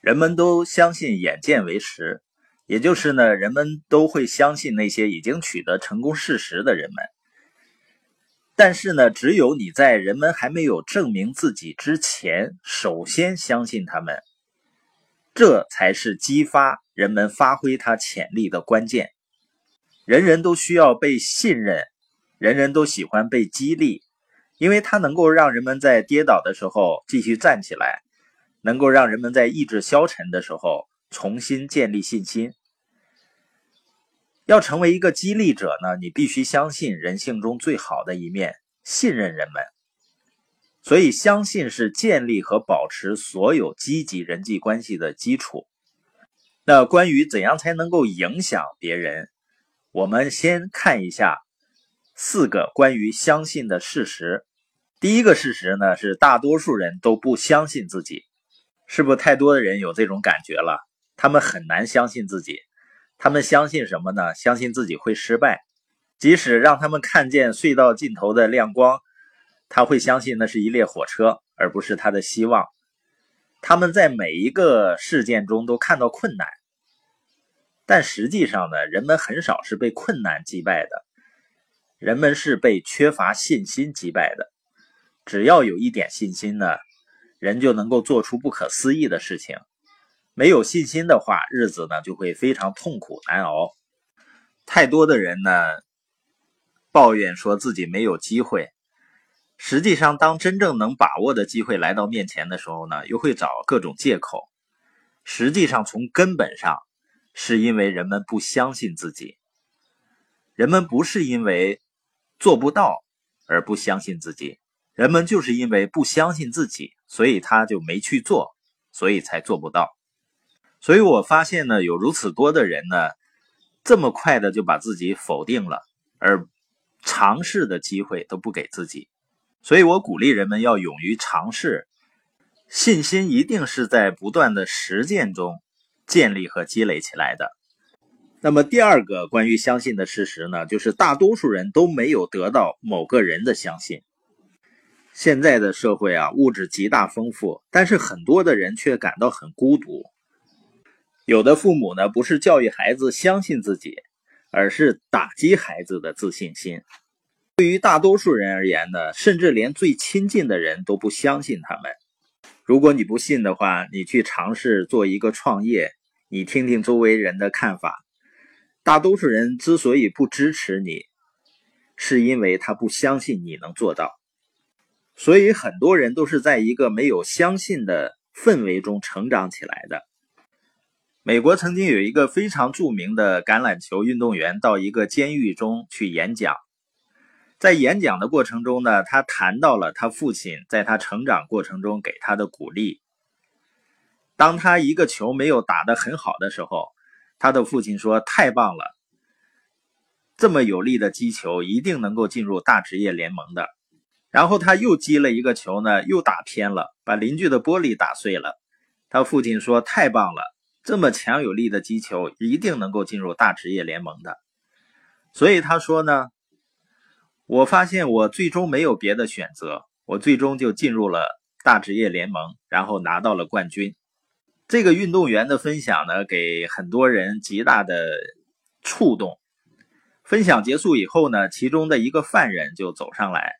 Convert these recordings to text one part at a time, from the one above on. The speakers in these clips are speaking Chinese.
人们都相信眼见为实，也就是呢，人们都会相信那些已经取得成功事实的人们。但是呢，只有你在人们还没有证明自己之前，首先相信他们，这才是激发人们发挥他潜力的关键。人人都需要被信任，人人都喜欢被激励，因为它能够让人们在跌倒的时候继续站起来，能够让人们在意志消沉的时候重新建立信心。要成为一个激励者呢，你必须相信人性中最好的一面，信任人们。所以，相信是建立和保持所有积极人际关系的基础。那关于怎样才能够影响别人，我们先看一下四个关于相信的事实。第一个事实呢，是大多数人都不相信自己，是不是太多的人有这种感觉了？他们很难相信自己。他们相信什么呢？相信自己会失败，即使让他们看见隧道尽头的亮光，他会相信那是一列火车，而不是他的希望。他们在每一个事件中都看到困难，但实际上呢，人们很少是被困难击败的，人们是被缺乏信心击败的。只要有一点信心呢，人就能够做出不可思议的事情。没有信心的话，日子呢就会非常痛苦难熬。太多的人呢抱怨说自己没有机会，实际上，当真正能把握的机会来到面前的时候呢，又会找各种借口。实际上，从根本上是因为人们不相信自己。人们不是因为做不到而不相信自己，人们就是因为不相信自己，所以他就没去做，所以才做不到。所以我发现呢，有如此多的人呢，这么快的就把自己否定了，而尝试的机会都不给自己。所以我鼓励人们要勇于尝试，信心一定是在不断的实践中建立和积累起来的。那么第二个关于相信的事实呢，就是大多数人都没有得到某个人的相信。现在的社会啊，物质极大丰富，但是很多的人却感到很孤独。有的父母呢，不是教育孩子相信自己，而是打击孩子的自信心。对于大多数人而言呢，甚至连最亲近的人都不相信他们。如果你不信的话，你去尝试做一个创业，你听听周围人的看法。大多数人之所以不支持你，是因为他不相信你能做到。所以很多人都是在一个没有相信的氛围中成长起来的。美国曾经有一个非常著名的橄榄球运动员到一个监狱中去演讲，在演讲的过程中呢，他谈到了他父亲在他成长过程中给他的鼓励。当他一个球没有打得很好的时候，他的父亲说：“太棒了，这么有力的击球一定能够进入大职业联盟的。”然后他又击了一个球呢，又打偏了，把邻居的玻璃打碎了。他父亲说：“太棒了。”这么强有力的击球，一定能够进入大职业联盟的。所以他说呢，我发现我最终没有别的选择，我最终就进入了大职业联盟，然后拿到了冠军。这个运动员的分享呢，给很多人极大的触动。分享结束以后呢，其中的一个犯人就走上来，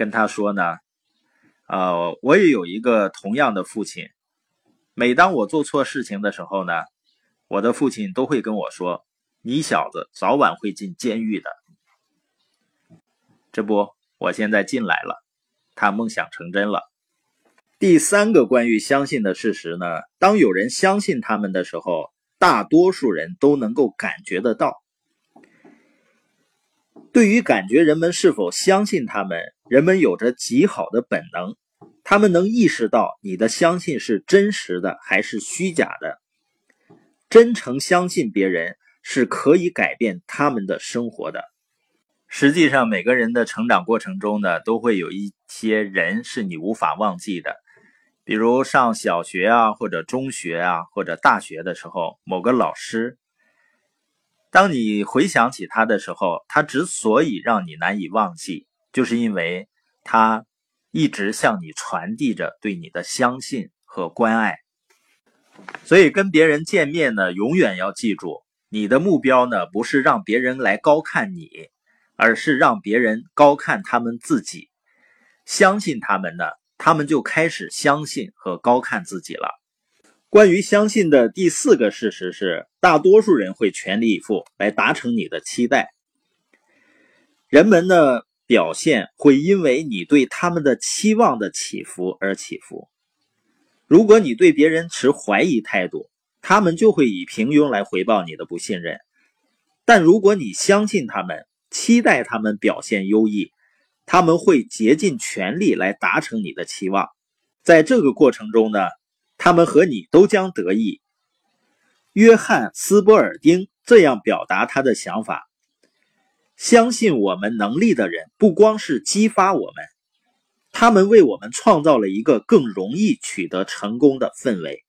跟他说呢，呃，我也有一个同样的父亲。每当我做错事情的时候呢，我的父亲都会跟我说：“你小子早晚会进监狱的。”这不，我现在进来了，他梦想成真了。第三个关于相信的事实呢，当有人相信他们的时候，大多数人都能够感觉得到。对于感觉人们是否相信他们，人们有着极好的本能。他们能意识到你的相信是真实的还是虚假的。真诚相信别人是可以改变他们的生活的。实际上，每个人的成长过程中呢，都会有一些人是你无法忘记的。比如上小学啊，或者中学啊，或者大学的时候，某个老师，当你回想起他的时候，他之所以让你难以忘记，就是因为他。一直向你传递着对你的相信和关爱。所以跟别人见面呢，永远要记住，你的目标呢不是让别人来高看你，而是让别人高看他们自己。相信他们呢，他们就开始相信和高看自己了。关于相信的第四个事实是，大多数人会全力以赴来达成你的期待。人们呢表现会因为你对他们的期望的起伏而起伏。如果你对别人持怀疑态度，他们就会以平庸来回报你的不信任；但如果你相信他们，期待他们表现优异，他们会竭尽全力来达成你的期望。在这个过程中呢，他们和你都将得益。约翰·斯波尔丁这样表达他的想法：相信我们能力的人，不光是激发我们。他们为我们创造了一个更容易取得成功的氛围。